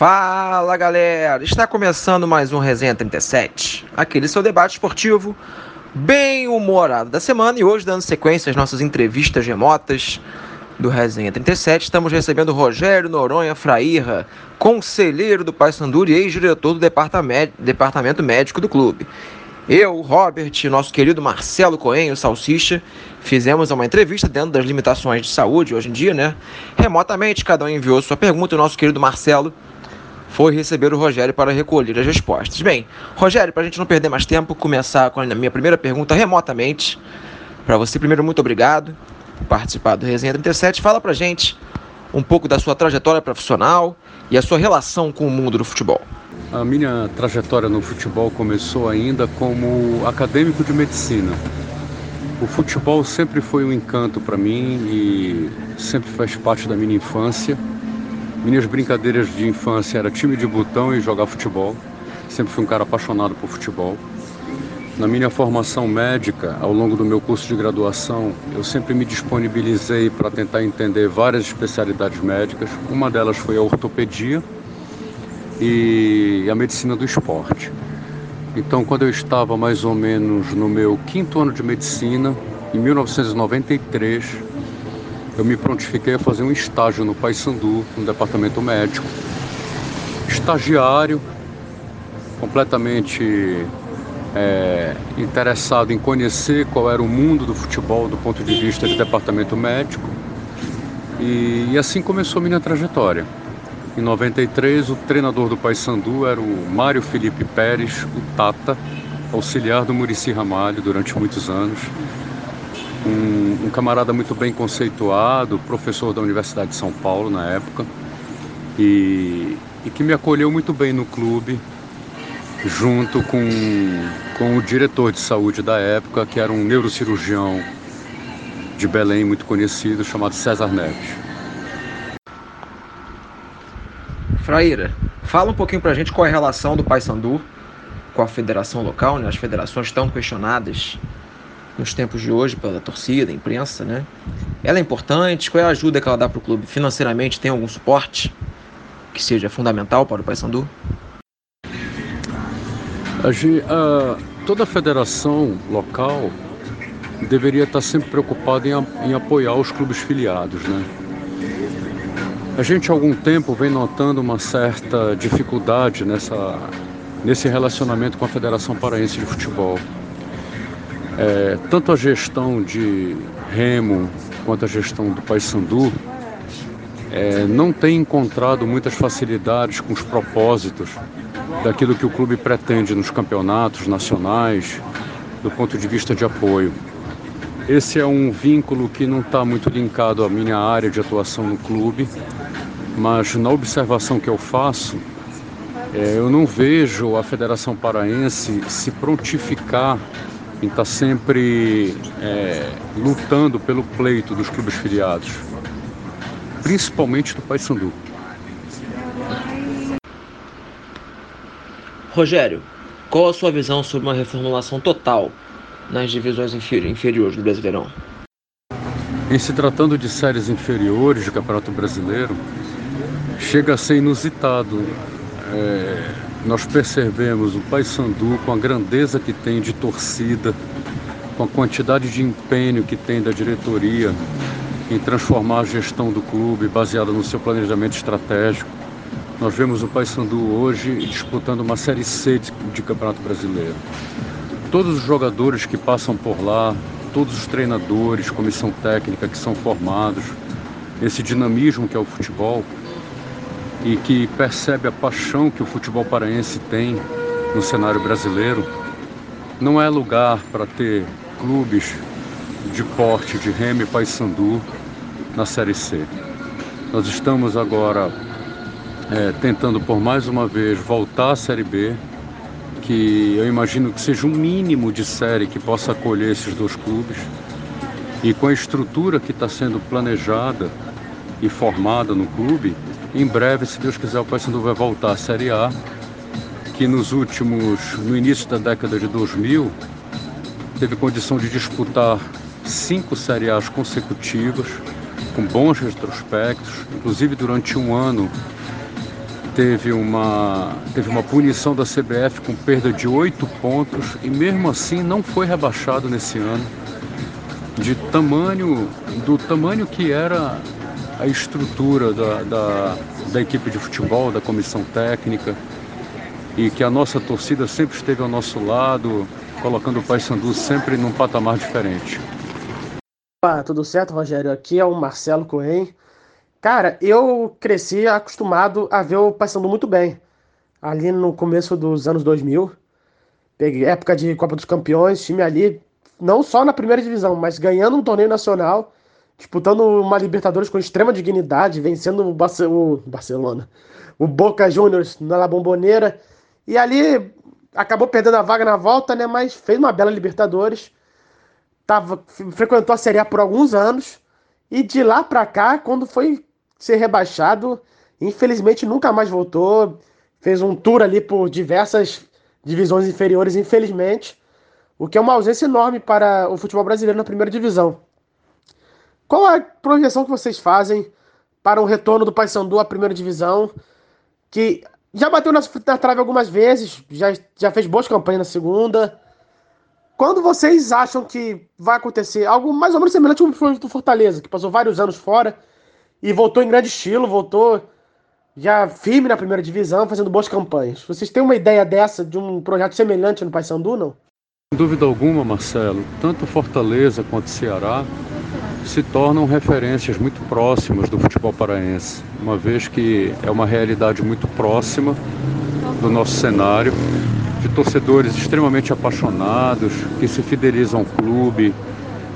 Fala galera, está começando mais um Resenha 37, aquele seu debate esportivo bem humorado da semana e hoje dando sequência às nossas entrevistas remotas do Resenha 37, estamos recebendo Rogério Noronha Frairra, conselheiro do Paysandu e ex-diretor do departamento médico do clube. Eu, Robert, nosso querido Marcelo Coenho, Salsicha, fizemos uma entrevista dentro das limitações de saúde hoje em dia, né? Remotamente, cada um enviou sua pergunta. O nosso querido Marcelo foi receber o Rogério para recolher as respostas. Bem, Rogério, para a gente não perder mais tempo, começar com a minha primeira pergunta remotamente. Para você, primeiro, muito obrigado por participar do Resenha 37. Fala para gente um pouco da sua trajetória profissional e a sua relação com o mundo do futebol. A minha trajetória no futebol começou ainda como acadêmico de medicina. O futebol sempre foi um encanto para mim e sempre faz parte da minha infância. Minhas brincadeiras de infância era time de botão e jogar futebol. Sempre fui um cara apaixonado por futebol. Na minha formação médica, ao longo do meu curso de graduação, eu sempre me disponibilizei para tentar entender várias especialidades médicas. Uma delas foi a ortopedia e a medicina do esporte. Então, quando eu estava mais ou menos no meu quinto ano de medicina, em 1993, eu me prontifiquei a fazer um estágio no Paysandu, no departamento médico. Estagiário, completamente é, interessado em conhecer qual era o mundo do futebol do ponto de vista de departamento médico. E, e assim começou a minha trajetória. Em 93, o treinador do Paysandu era o Mário Felipe Pérez, o Tata, auxiliar do Murici Ramalho durante muitos anos um, um, camarada muito bem conceituado, professor da Universidade de São Paulo na época, e, e que me acolheu muito bem no clube, junto com, com o diretor de saúde da época, que era um neurocirurgião de Belém muito conhecido, chamado César Neves. Fraíra, fala um pouquinho pra gente qual é a relação do Paysandu com a federação local, né? As federações tão questionadas nos tempos de hoje pela torcida, imprensa, né? Ela é importante? Qual é a ajuda que ela dá para o clube? Financeiramente tem algum suporte que seja fundamental para o Paysandu? Toda a federação local deveria estar sempre preocupada em, em apoiar os clubes filiados, né? A gente há algum tempo vem notando uma certa dificuldade nessa, nesse relacionamento com a Federação Paraense de Futebol. É, tanto a gestão de Remo quanto a gestão do Paysandu é, não tem encontrado muitas facilidades com os propósitos daquilo que o clube pretende nos campeonatos nacionais, do ponto de vista de apoio. Esse é um vínculo que não está muito linkado à minha área de atuação no clube, mas na observação que eu faço, é, eu não vejo a Federação Paraense se prontificar em estar tá sempre é, lutando pelo pleito dos clubes filiados, principalmente do Paysandu. Rogério, qual a sua visão sobre uma reformulação total nas divisões inferiores do Brasileirão? Em se tratando de séries inferiores do Campeonato Brasileiro, chega a ser inusitado. É nós percebemos o Paysandu com a grandeza que tem de torcida, com a quantidade de empenho que tem da diretoria em transformar a gestão do clube baseada no seu planejamento estratégico. Nós vemos o Paysandu hoje disputando uma Série C de, de Campeonato Brasileiro. Todos os jogadores que passam por lá, todos os treinadores, comissão técnica que são formados, esse dinamismo que é o futebol, e que percebe a paixão que o futebol paraense tem no cenário brasileiro, não é lugar para ter clubes de porte de Remy e Paysandu na Série C. Nós estamos agora é, tentando por mais uma vez voltar à Série B, que eu imagino que seja um mínimo de série que possa acolher esses dois clubes. E com a estrutura que está sendo planejada e formada no clube, em breve, se Deus quiser, o Paysandu vai voltar à Série A, que nos últimos, no início da década de 2000, teve condição de disputar cinco Série A's consecutivas, com bons retrospectos, inclusive durante um ano teve uma, teve uma punição da CBF com perda de oito pontos e mesmo assim não foi rebaixado nesse ano. De tamanho do tamanho que era a estrutura da, da, da equipe de futebol, da comissão técnica e que a nossa torcida sempre esteve ao nosso lado, colocando o Paysandu sempre num patamar diferente. Opa, tudo certo, Rogério? Aqui é o Marcelo Cohen. Cara, eu cresci acostumado a ver o Paysandu muito bem. Ali no começo dos anos 2000, peguei época de Copa dos Campeões, time ali, não só na primeira divisão, mas ganhando um torneio nacional, disputando uma Libertadores com extrema dignidade, vencendo o, Barce o Barcelona, o Boca Juniors na La Bombonera. E ali acabou perdendo a vaga na volta, né? Mas fez uma bela Libertadores. Tava, frequentou a Série A por alguns anos. E de lá pra cá, quando foi ser rebaixado, infelizmente nunca mais voltou. Fez um tour ali por diversas divisões inferiores, infelizmente. O que é uma ausência enorme para o futebol brasileiro na primeira divisão. Qual a projeção que vocês fazem para o retorno do Paysandu à primeira divisão? Que já bateu na, na trave algumas vezes, já, já fez boas campanhas na segunda. Quando vocês acham que vai acontecer algo mais ou menos semelhante ao do Fortaleza, que passou vários anos fora e voltou em grande estilo, voltou já firme na primeira divisão, fazendo boas campanhas. Vocês têm uma ideia dessa, de um projeto semelhante no Paysandu, não? Sem dúvida alguma, Marcelo, tanto Fortaleza quanto Ceará se tornam referências muito próximas do futebol paraense, uma vez que é uma realidade muito próxima do nosso cenário, de torcedores extremamente apaixonados, que se fidelizam ao clube.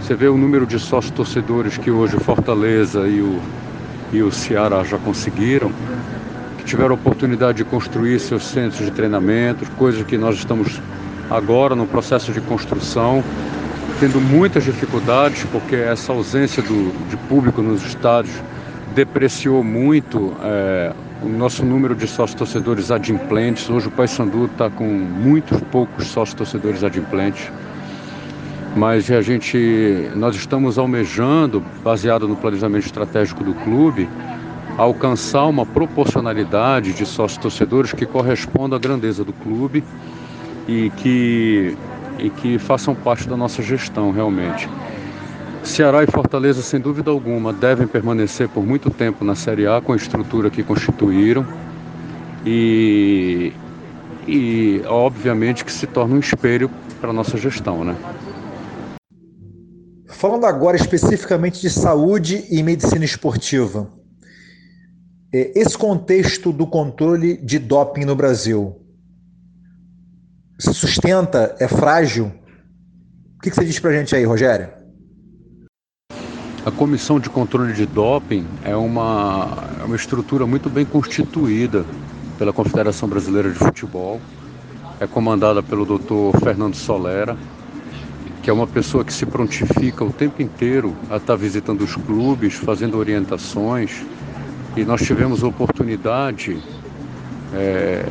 Você vê o número de sócios torcedores que hoje o Fortaleza e o, e o Ceará já conseguiram, que tiveram a oportunidade de construir seus centros de treinamento, coisas que nós estamos agora no processo de construção tendo muitas dificuldades, porque essa ausência do, de público nos estádios depreciou muito é, o nosso número de sócios torcedores adimplentes. Hoje o Paysandu está com muitos poucos sócios torcedores adimplentes. Mas a gente, nós estamos almejando, baseado no planejamento estratégico do clube, alcançar uma proporcionalidade de sócios torcedores que corresponda à grandeza do clube e que e que façam parte da nossa gestão realmente. Ceará e Fortaleza, sem dúvida alguma, devem permanecer por muito tempo na Série A com a estrutura que constituíram e, e obviamente que se torna um espelho para a nossa gestão, né? Falando agora especificamente de saúde e medicina esportiva, é, esse contexto do controle de doping no Brasil, se sustenta, é frágil. O que você diz para a gente aí, Rogério? A Comissão de Controle de Doping é uma, é uma estrutura muito bem constituída pela Confederação Brasileira de Futebol. É comandada pelo Dr. Fernando Solera, que é uma pessoa que se prontifica o tempo inteiro a estar visitando os clubes, fazendo orientações. E nós tivemos a oportunidade é,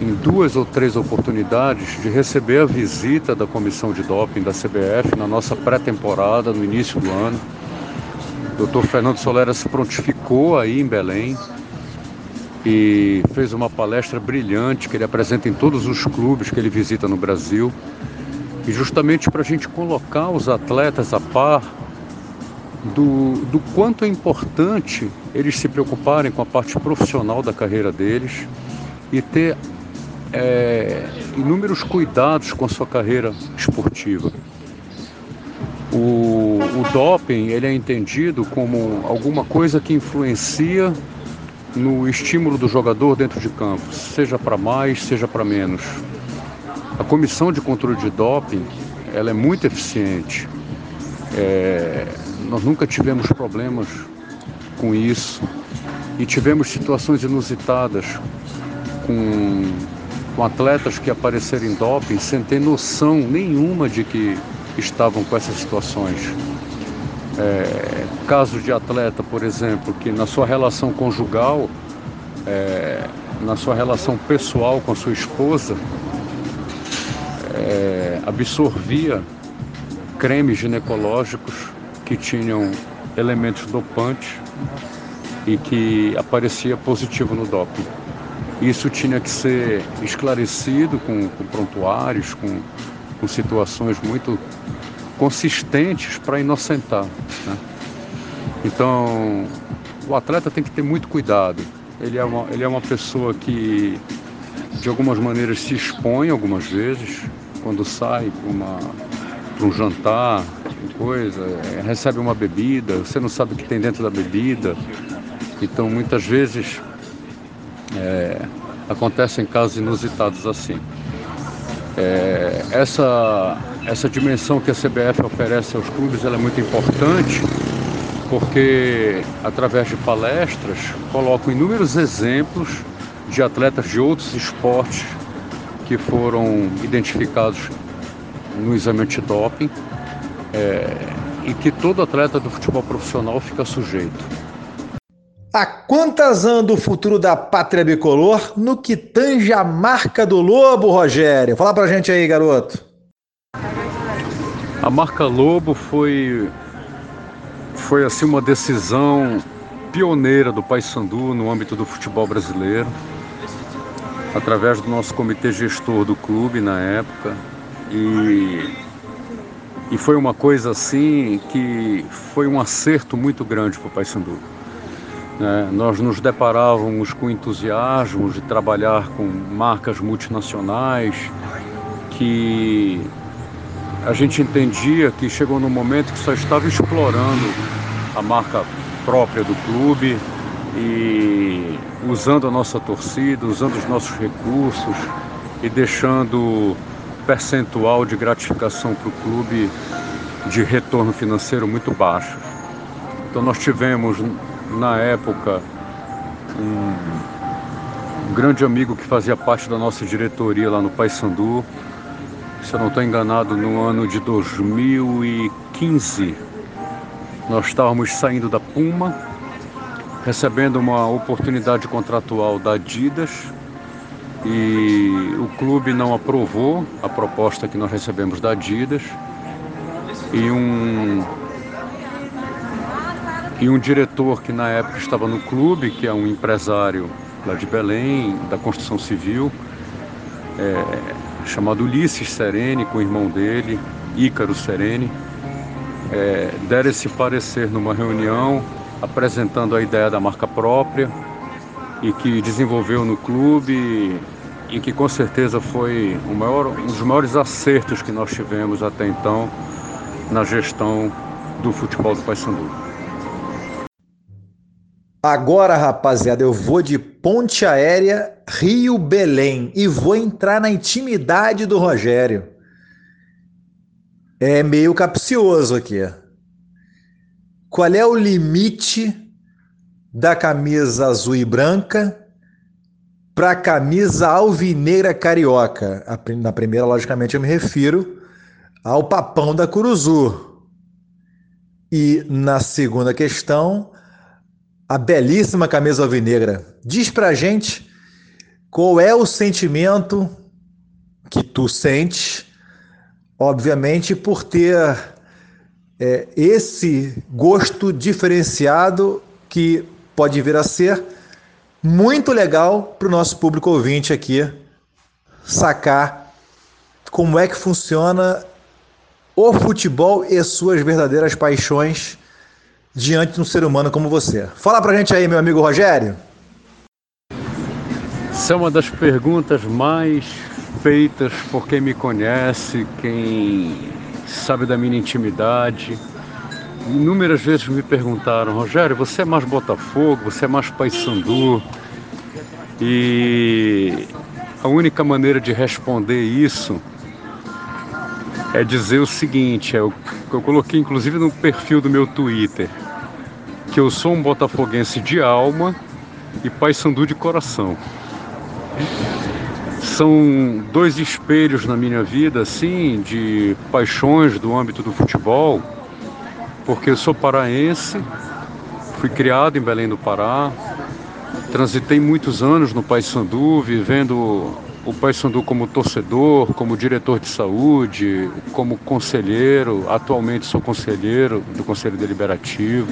em duas ou três oportunidades de receber a visita da comissão de doping da CBF na nossa pré-temporada, no início do ano. O Dr. Fernando Solera se prontificou aí em Belém e fez uma palestra brilhante que ele apresenta em todos os clubes que ele visita no Brasil. E justamente para a gente colocar os atletas a par do, do quanto é importante eles se preocuparem com a parte profissional da carreira deles e ter é, inúmeros cuidados com a sua carreira esportiva. O, o doping ele é entendido como alguma coisa que influencia no estímulo do jogador dentro de campo, seja para mais, seja para menos. A comissão de controle de doping ela é muito eficiente. É, nós nunca tivemos problemas com isso e tivemos situações inusitadas com com atletas que apareceram em doping sem ter noção nenhuma de que estavam com essas situações. É, caso de atleta, por exemplo, que na sua relação conjugal, é, na sua relação pessoal com a sua esposa, é, absorvia cremes ginecológicos que tinham elementos dopantes e que aparecia positivo no doping. Isso tinha que ser esclarecido com, com prontuários, com, com situações muito consistentes para inocentar. Né? Então, o atleta tem que ter muito cuidado. Ele é uma, ele é uma pessoa que, de algumas maneiras, se expõe algumas vezes, quando sai para um jantar, coisa, é, recebe uma bebida, você não sabe o que tem dentro da bebida. Então, muitas vezes, é, acontecem casos inusitados assim. É, essa, essa dimensão que a CBF oferece aos clubes é muito importante porque através de palestras colocam inúmeros exemplos de atletas de outros esportes que foram identificados no exame antidoping é, e que todo atleta do futebol profissional fica sujeito. A quantas anda o futuro da pátria bicolor no que tange a marca do Lobo, Rogério? Fala pra gente aí, garoto. A marca Lobo foi foi assim uma decisão pioneira do Paysandu no âmbito do futebol brasileiro, através do nosso comitê gestor do clube na época. E, e foi uma coisa assim que foi um acerto muito grande para o Paysandu. É, nós nos deparávamos com entusiasmo de trabalhar com marcas multinacionais que a gente entendia que chegou num momento que só estava explorando a marca própria do clube e usando a nossa torcida, usando os nossos recursos e deixando percentual de gratificação para o clube de retorno financeiro muito baixo. Então nós tivemos na época um, grande amigo que fazia parte da nossa diretoria lá no Paysandu, se eu não estou enganado, no ano de 2015, nós estávamos saindo da Puma, recebendo uma oportunidade contratual da Adidas e o clube não aprovou a proposta que nós recebemos da Adidas e um e um diretor que na época estava no clube, que é um empresário lá de Belém, da construção civil, é, chamado Ulisses Serene, com o irmão dele, Ícaro Serene, é, deram esse parecer numa reunião apresentando a ideia da marca própria e que desenvolveu no clube e que com certeza foi maior, um dos maiores acertos que nós tivemos até então na gestão do futebol do Paysandu. Agora, rapaziada, eu vou de ponte aérea Rio Belém e vou entrar na intimidade do Rogério. É meio capcioso aqui. Qual é o limite da camisa azul e branca para a camisa alvineira carioca? Na primeira, logicamente, eu me refiro ao papão da Curuzu. E na segunda questão, a belíssima camisa alvinegra. Diz pra gente qual é o sentimento que tu sentes, obviamente, por ter é, esse gosto diferenciado que pode vir a ser muito legal para o nosso público ouvinte aqui sacar como é que funciona o futebol e suas verdadeiras paixões diante de um ser humano como você. Fala pra gente aí, meu amigo Rogério. Essa é uma das perguntas mais feitas por quem me conhece, quem sabe da minha intimidade. Inúmeras vezes me perguntaram, Rogério, você é mais Botafogo, você é mais Paysandu? E a única maneira de responder isso é dizer o seguinte, é eu coloquei inclusive no perfil do meu Twitter que eu sou um botafoguense de alma e paysandu de coração. São dois espelhos na minha vida, assim, de paixões do âmbito do futebol, porque eu sou paraense, fui criado em Belém do Pará, transitei muitos anos no Paysandu, vivendo o Paysandu como torcedor, como diretor de saúde, como conselheiro, atualmente sou conselheiro do Conselho Deliberativo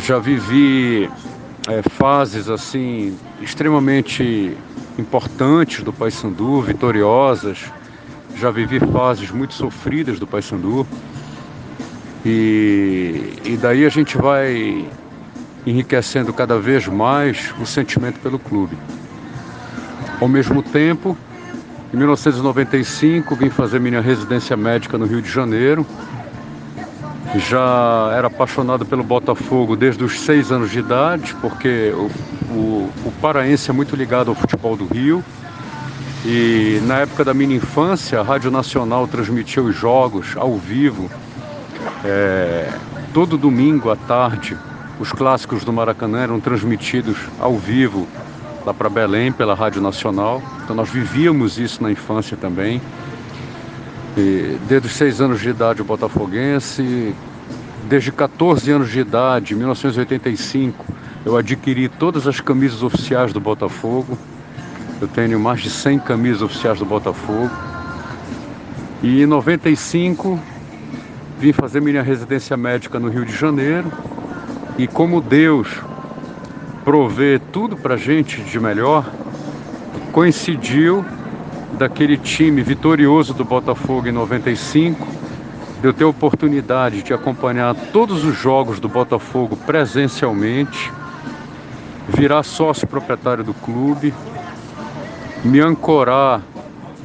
já vivi é, fases assim extremamente importantes do Paysandu, vitoriosas. Já vivi fases muito sofridas do Paysandu. E, e daí a gente vai enriquecendo cada vez mais o sentimento pelo clube. Ao mesmo tempo, em 1995, vim fazer minha residência médica no Rio de Janeiro. Já era apaixonado pelo Botafogo desde os seis anos de idade, porque o, o, o paraense é muito ligado ao futebol do Rio. E na época da minha infância, a Rádio Nacional transmitia os jogos ao vivo, é, todo domingo à tarde. Os clássicos do Maracanã eram transmitidos ao vivo lá para Belém pela Rádio Nacional. Então nós vivíamos isso na infância também. E desde os seis anos de idade o botafoguense, desde 14 anos de idade, 1985, eu adquiri todas as camisas oficiais do Botafogo. Eu tenho mais de 100 camisas oficiais do Botafogo. E em 95 vim fazer minha residência médica no Rio de Janeiro. E como Deus prover tudo para gente de melhor, coincidiu daquele time vitorioso do Botafogo em 95, de eu ter a oportunidade de acompanhar todos os jogos do Botafogo presencialmente, virar sócio proprietário do clube, me ancorar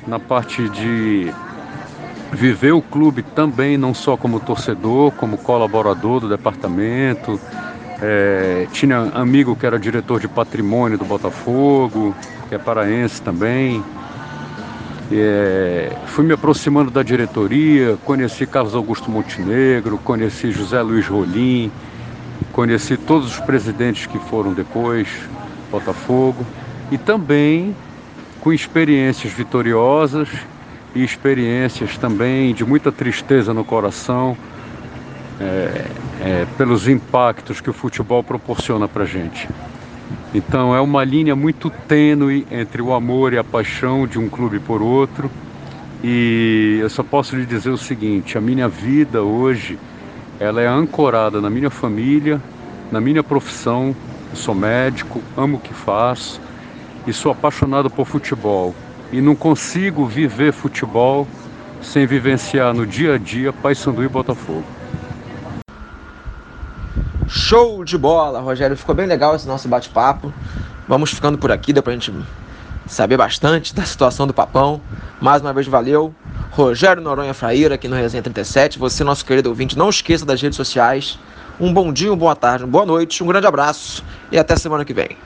na parte de viver o clube também, não só como torcedor, como colaborador do departamento, é, tinha amigo que era diretor de patrimônio do Botafogo, que é paraense também. É, fui me aproximando da diretoria, conheci Carlos Augusto Montenegro, conheci José Luiz Rolim, conheci todos os presidentes que foram depois, Botafogo, e também com experiências vitoriosas e experiências também de muita tristeza no coração, é, é, pelos impactos que o futebol proporciona para gente. Então é uma linha muito tênue entre o amor e a paixão de um clube por outro. E eu só posso lhe dizer o seguinte: a minha vida hoje ela é ancorada na minha família, na minha profissão. Eu sou médico, amo o que faço e sou apaixonado por futebol. E não consigo viver futebol sem vivenciar no dia a dia Paysandu e Botafogo. Show de bola, Rogério. Ficou bem legal esse nosso bate-papo. Vamos ficando por aqui, deu pra gente saber bastante da situação do Papão. Mais uma vez, valeu. Rogério Noronha Fraíra, aqui no Resenha 37. Você, nosso querido ouvinte, não esqueça das redes sociais. Um bom dia, uma boa tarde, uma boa noite, um grande abraço e até semana que vem.